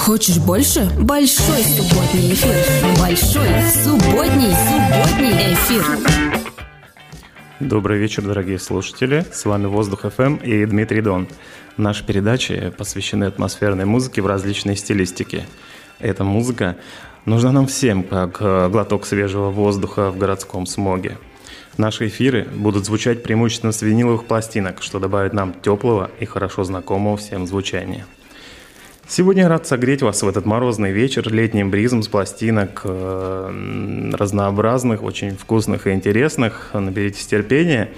Хочешь больше? Большой субботний эфир. Большой субботний субботний эфир. Добрый вечер, дорогие слушатели. С вами Воздух ФМ и Дмитрий Дон. Наши передачи посвящены атмосферной музыке в различной стилистике. Эта музыка нужна нам всем, как э, глоток свежего воздуха в городском смоге. Наши эфиры будут звучать преимущественно с виниловых пластинок, что добавит нам теплого и хорошо знакомого всем звучания. Сегодня рад согреть вас в этот морозный вечер летним бризом с пластинок э, разнообразных, очень вкусных и интересных. Наберитесь терпения.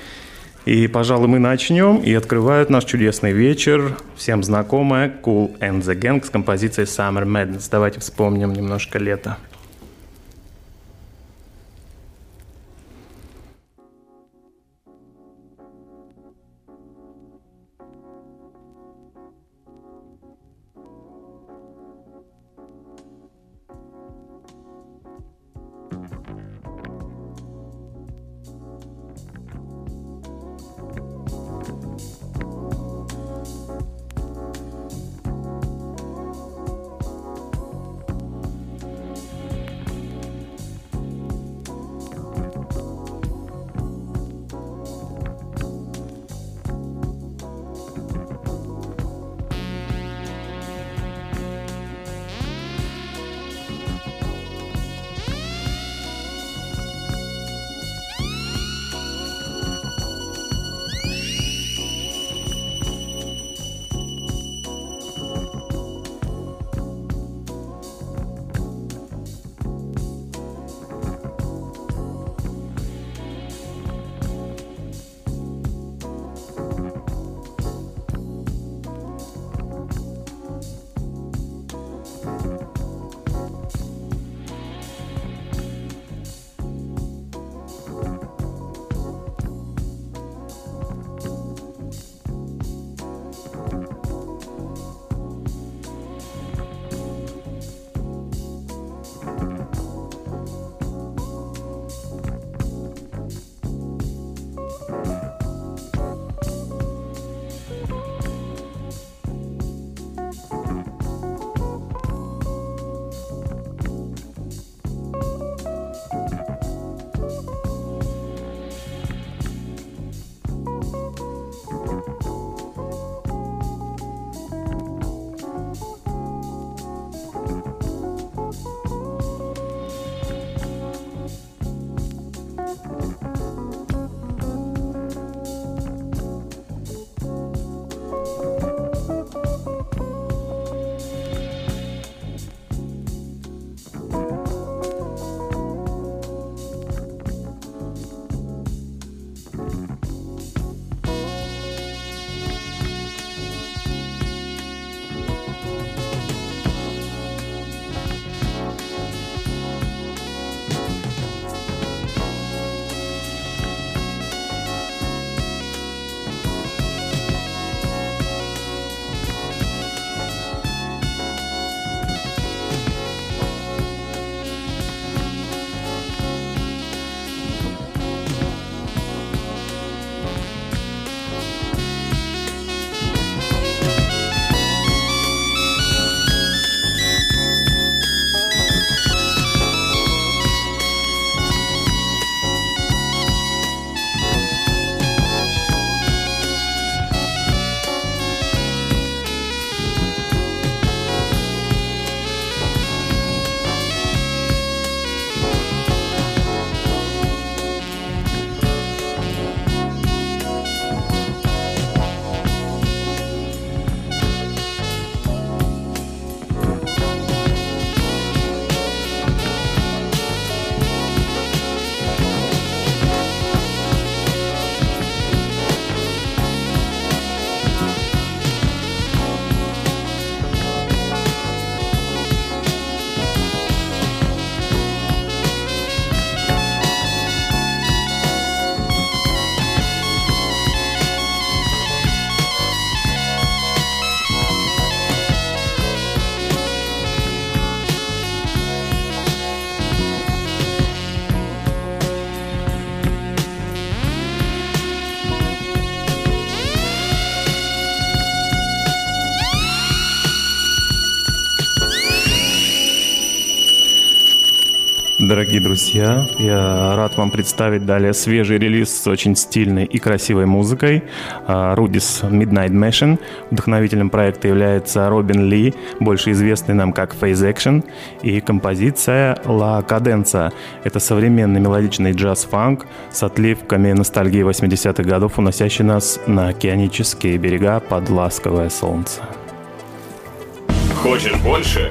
И, пожалуй, мы начнем. И открывают наш чудесный вечер всем знакомая Cool and the Gang с композицией Summer Madness. Давайте вспомним немножко лето. Друзья, я рад вам представить далее свежий релиз с очень стильной и красивой музыкой. А, Рудис Midnight Machine. Вдохновителем проекта является Робин Ли, больше известный нам как Phase Action. И композиция La Cadenza. Это современный мелодичный джаз-фанк с отливками ностальгии 80-х годов, уносящий нас на океанические берега под ласковое солнце. Хочешь больше?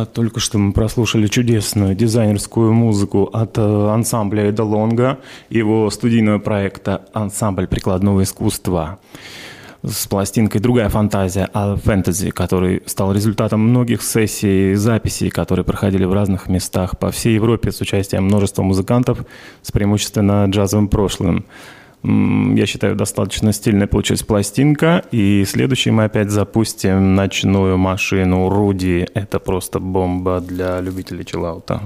А только что мы прослушали чудесную дизайнерскую музыку от э, ансамбля Эда Лонга, его студийного проекта «Ансамбль прикладного искусства» с пластинкой «Другая фантазия» о фэнтези, который стал результатом многих сессий, записей, которые проходили в разных местах по всей Европе с участием множества музыкантов с преимущественно джазовым прошлым. Я считаю, достаточно стильная получилась пластинка. И следующий мы опять запустим ночную машину Руди. Это просто бомба для любителей чиллаута.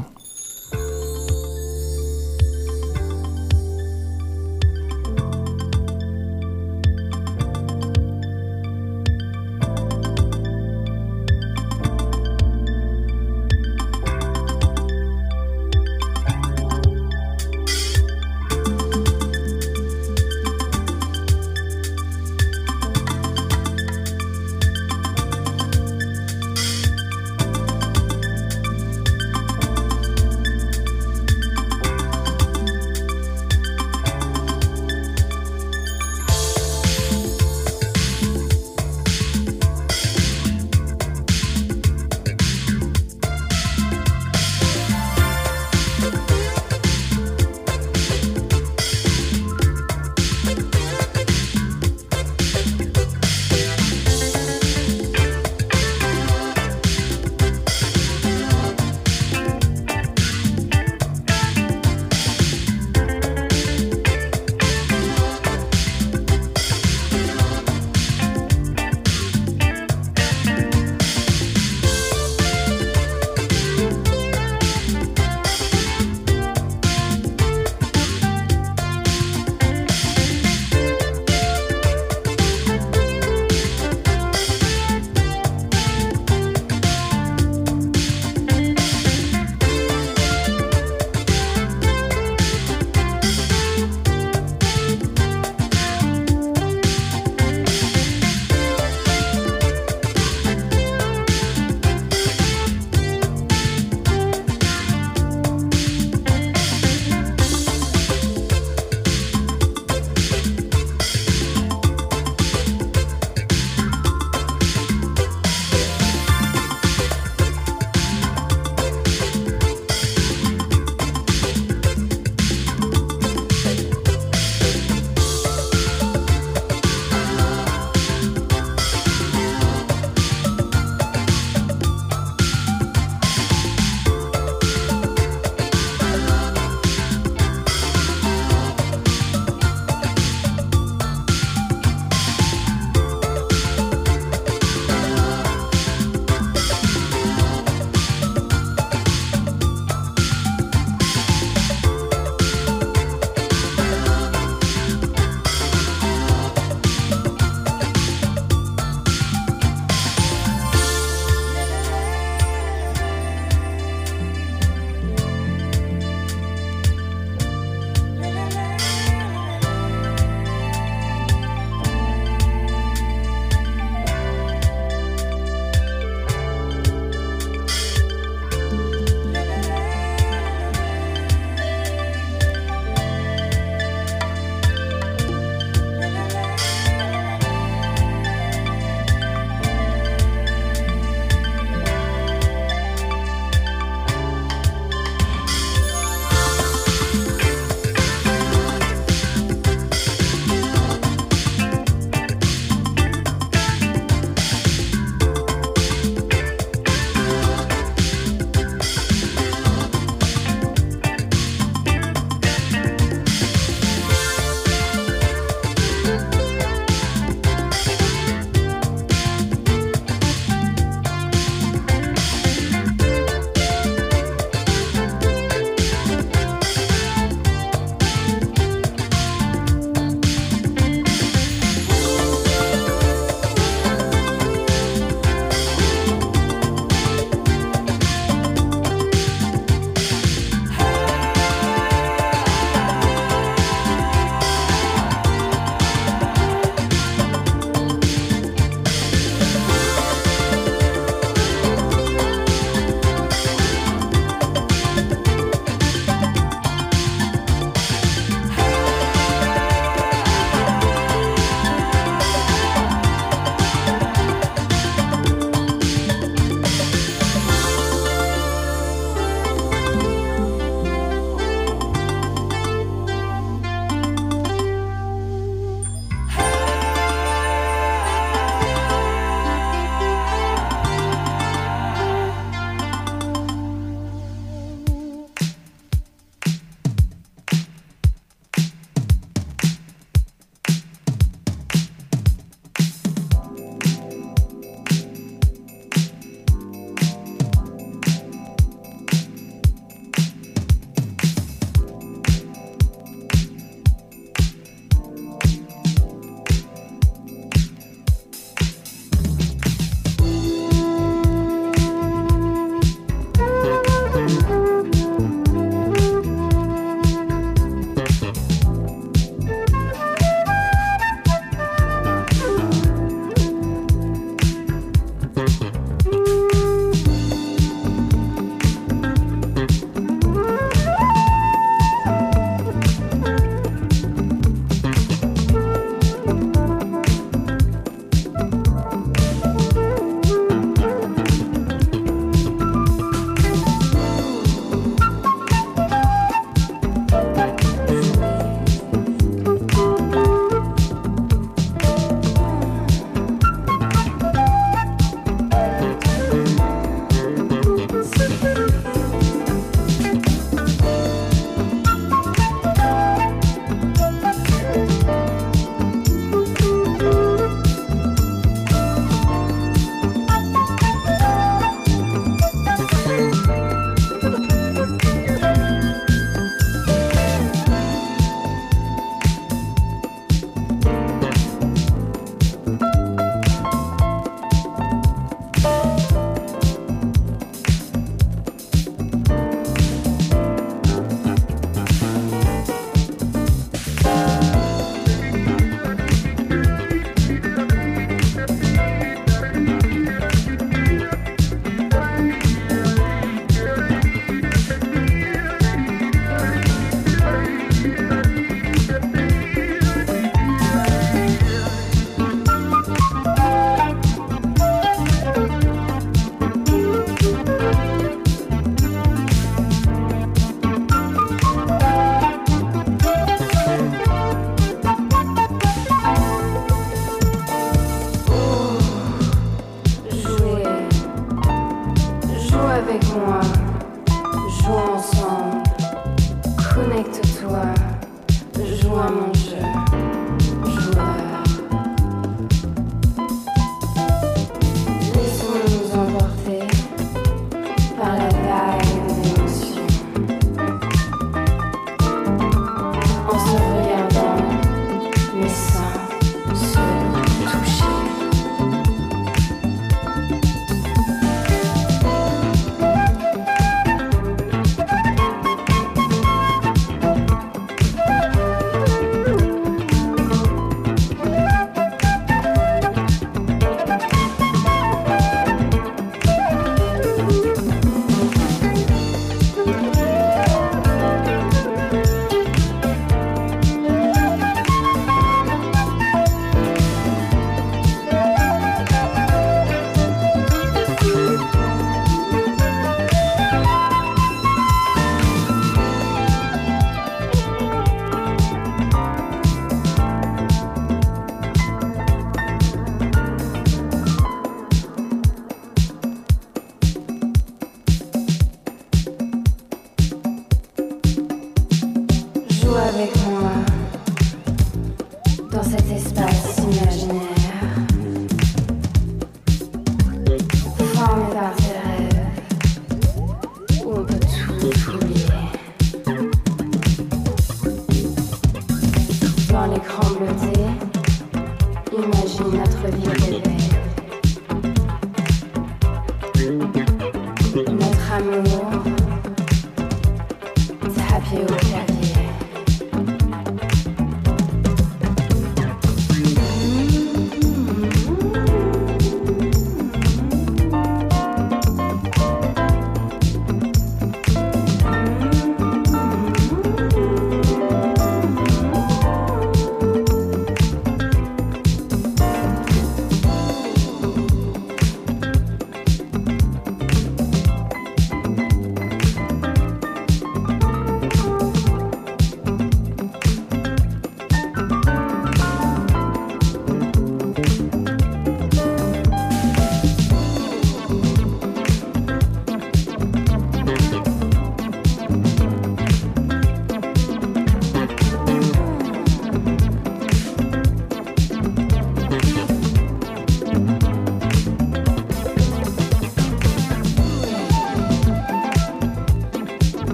of this spell.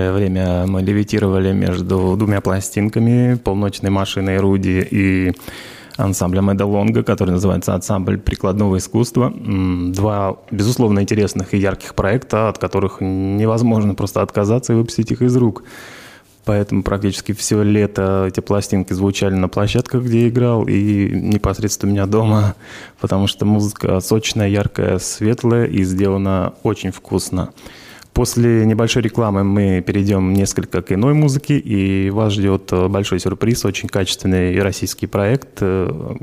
Некоторое время мы левитировали между двумя пластинками «Полночной машиной Руди» и ансамблем Эда Лонга, который называется «Ансамбль прикладного искусства». Два, безусловно, интересных и ярких проекта, от которых невозможно просто отказаться и выпустить их из рук. Поэтому практически все лето эти пластинки звучали на площадках, где я играл, и непосредственно у меня дома, потому что музыка сочная, яркая, светлая и сделана очень вкусно. После небольшой рекламы мы перейдем несколько к иной музыке, и вас ждет э, большой сюрприз, очень качественный российский проект. Э,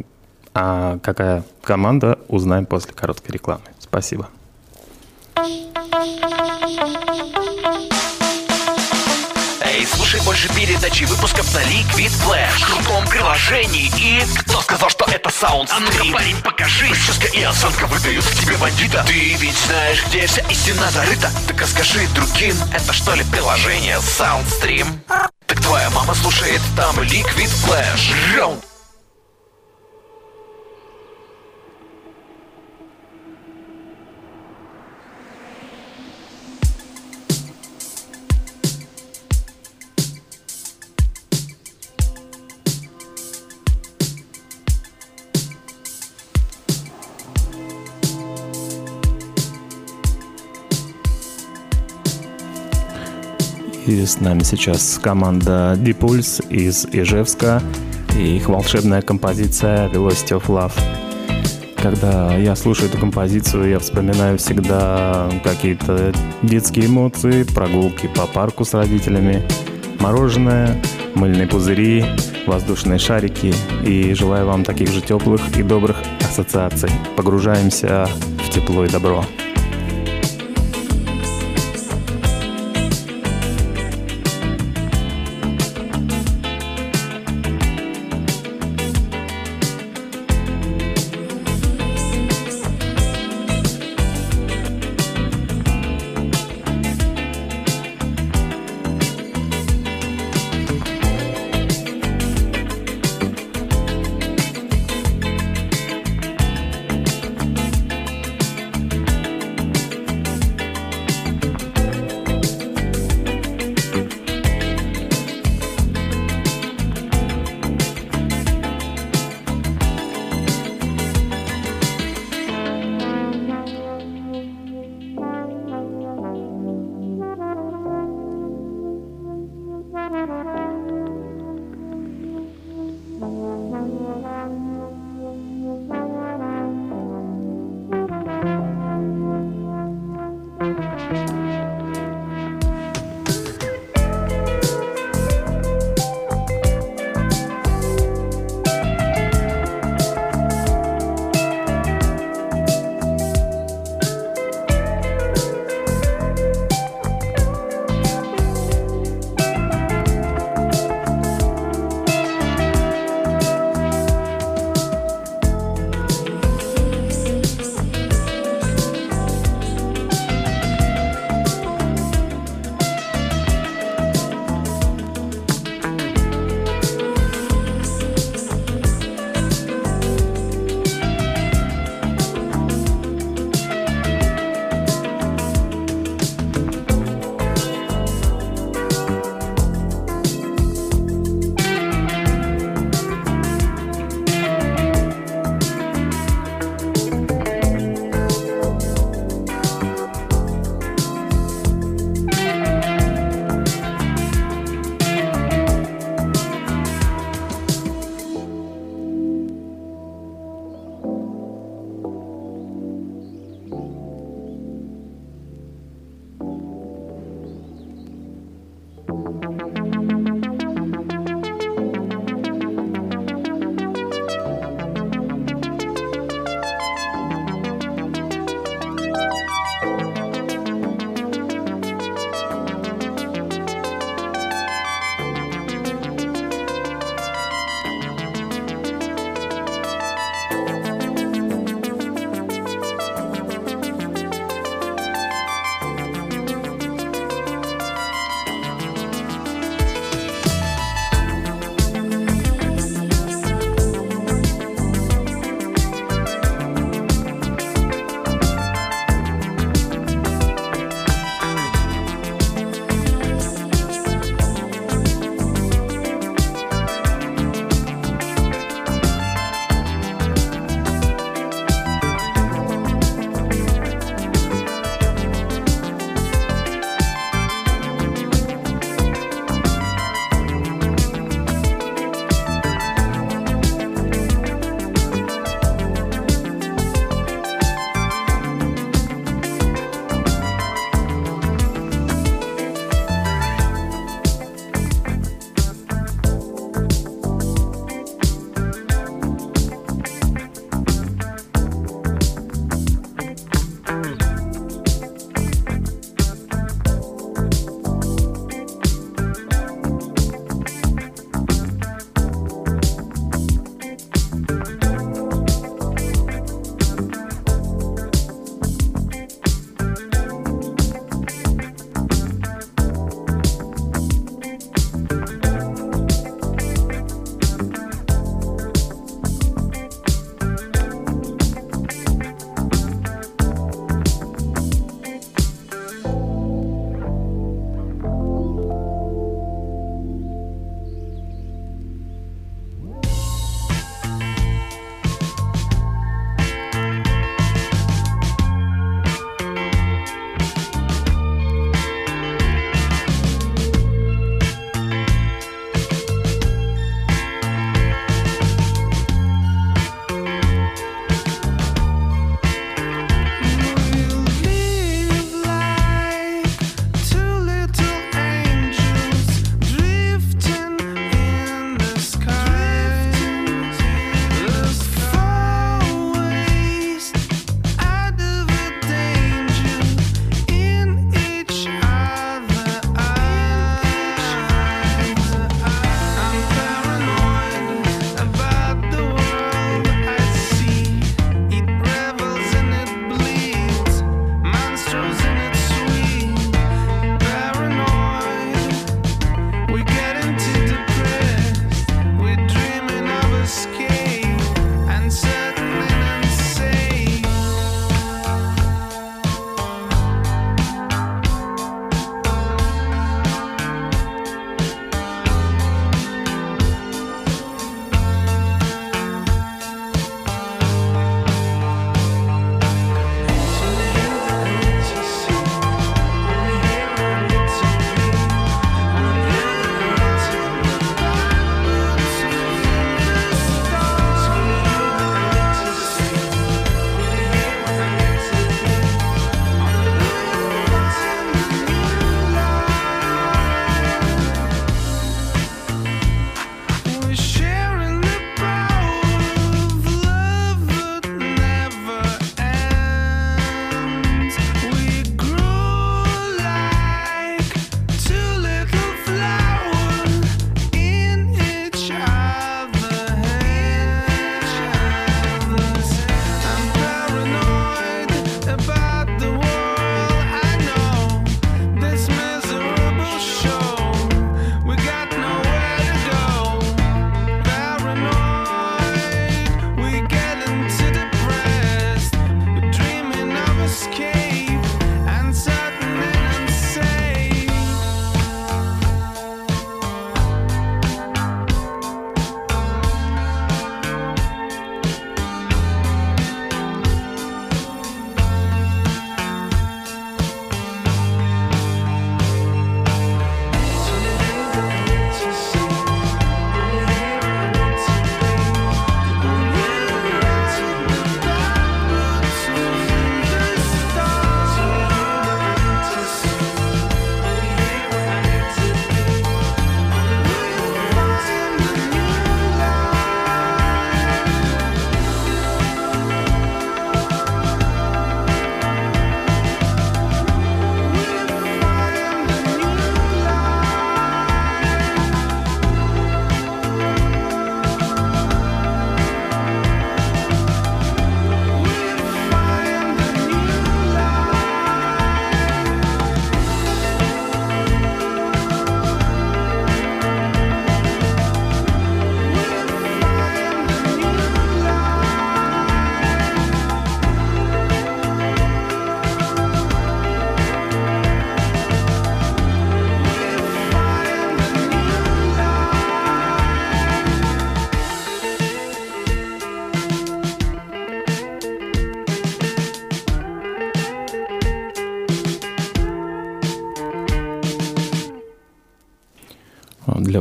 а какая команда, узнаем после короткой рекламы. Спасибо. Слушай больше передачи выпусков на Liquid Flash. В крутом приложении и... Кто сказал, что это саунд А ну-ка, парень, покажи. Прическа и осанка выдают к тебе бандита. Ты ведь знаешь, где вся истина зарыта. Так расскажи другим, это что ли приложение Soundstream? Так твоя мама слушает там Liquid Flash. Раунд С нами сейчас команда Pulse из Ижевска и их волшебная композиция Velocity of Love. Когда я слушаю эту композицию, я вспоминаю всегда какие-то детские эмоции, прогулки по парку с родителями, мороженое, мыльные пузыри, воздушные шарики. И желаю вам таких же теплых и добрых ассоциаций. Погружаемся в тепло и добро.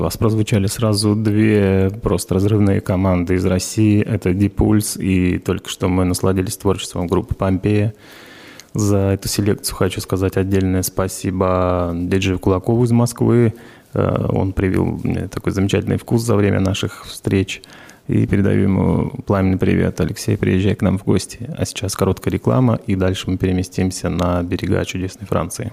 Вас прозвучали сразу две просто разрывные команды из России. Это Deep Pulse и только что мы насладились творчеством группы Помпея. За эту селекцию хочу сказать отдельное спасибо диджею Кулакову из Москвы. Э, он привил мне такой замечательный вкус за время наших встреч. И передаю ему пламенный привет. Алексей, приезжай к нам в гости. А сейчас короткая реклама, и дальше мы переместимся на берега чудесной Франции.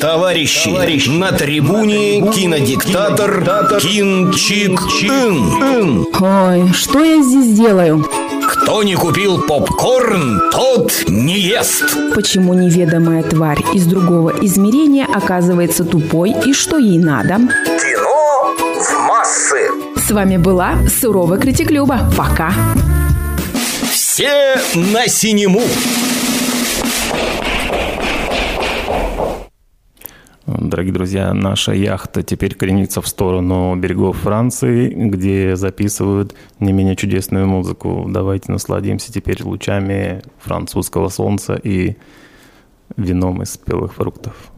Товарищи, Товарищи, на трибуне кинодиктатор Кин Чик Ин. Ой, что я здесь делаю? Кто не купил попкорн, тот не ест. Почему неведомая тварь из другого измерения оказывается тупой и что ей надо? Кино в массы. С вами была Суровый Критик Люба. Пока. Все на синему. Дорогие друзья, наша яхта теперь кренится в сторону берегов Франции, где записывают не менее чудесную музыку. Давайте насладимся теперь лучами французского солнца и вином из спелых фруктов.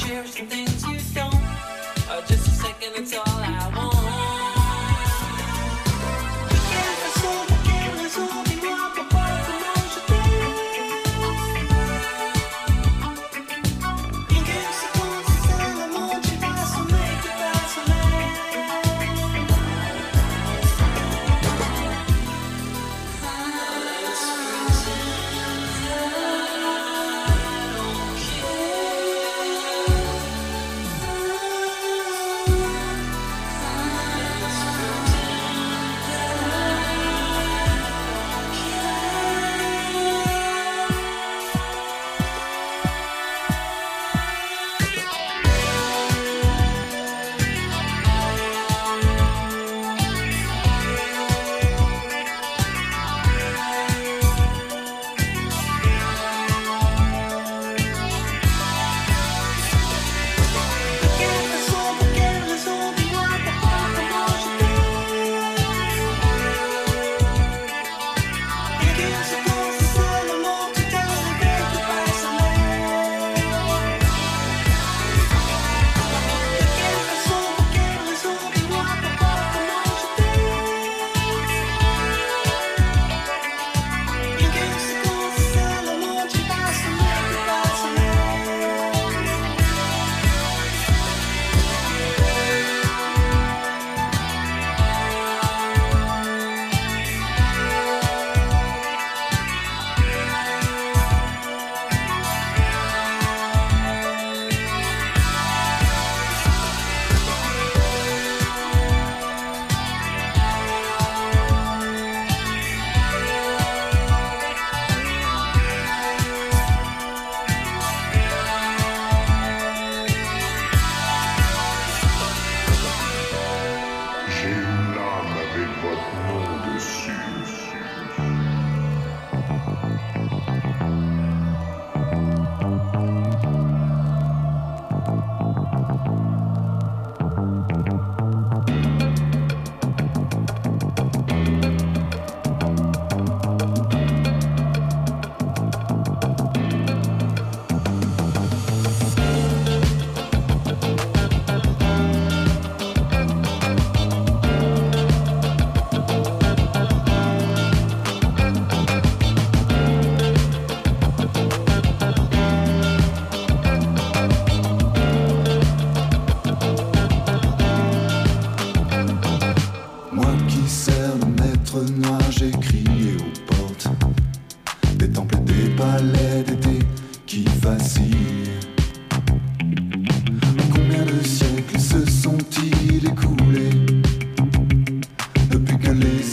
cherish the things you don't.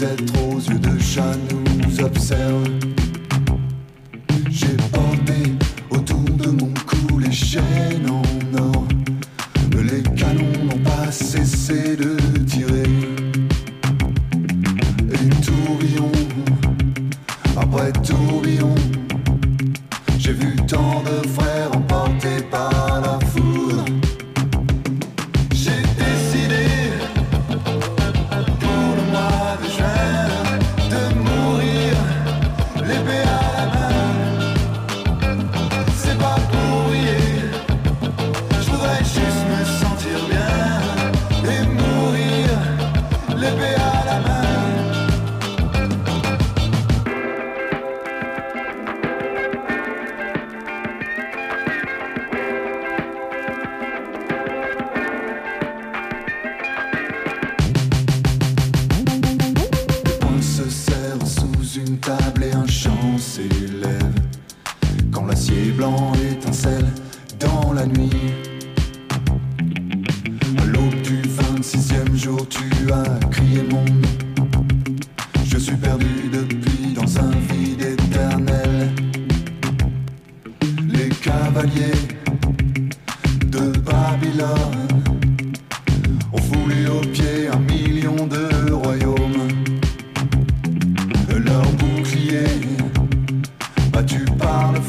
êtres aux yeux de chat nous observent.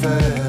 fair.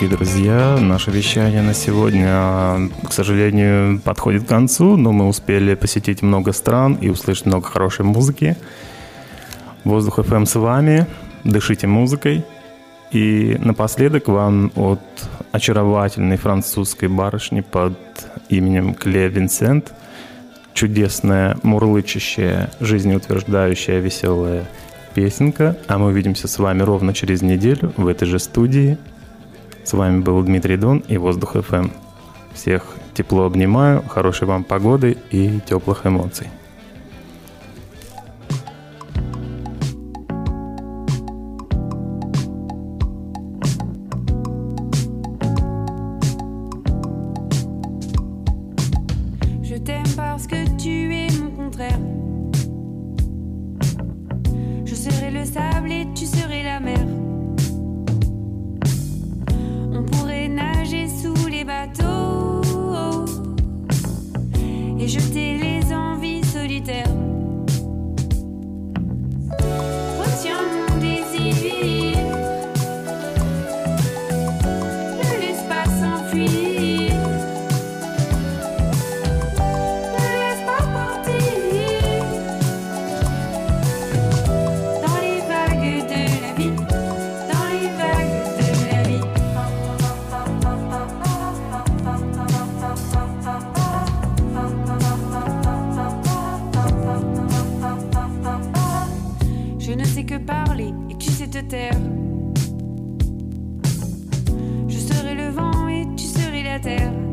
Дорогие друзья. Наше вещание на сегодня, к сожалению, подходит к концу, но мы успели посетить много стран и услышать много хорошей музыки. Воздух FM с вами. Дышите музыкой. И напоследок вам от очаровательной французской барышни под именем Кле Винсент чудесная, мурлычащая, жизнеутверждающая, веселая песенка. А мы увидимся с вами ровно через неделю в этой же студии с вами был Дмитрий Дон и Воздух FM. Всех тепло обнимаю, хорошей вам погоды и теплых эмоций. serre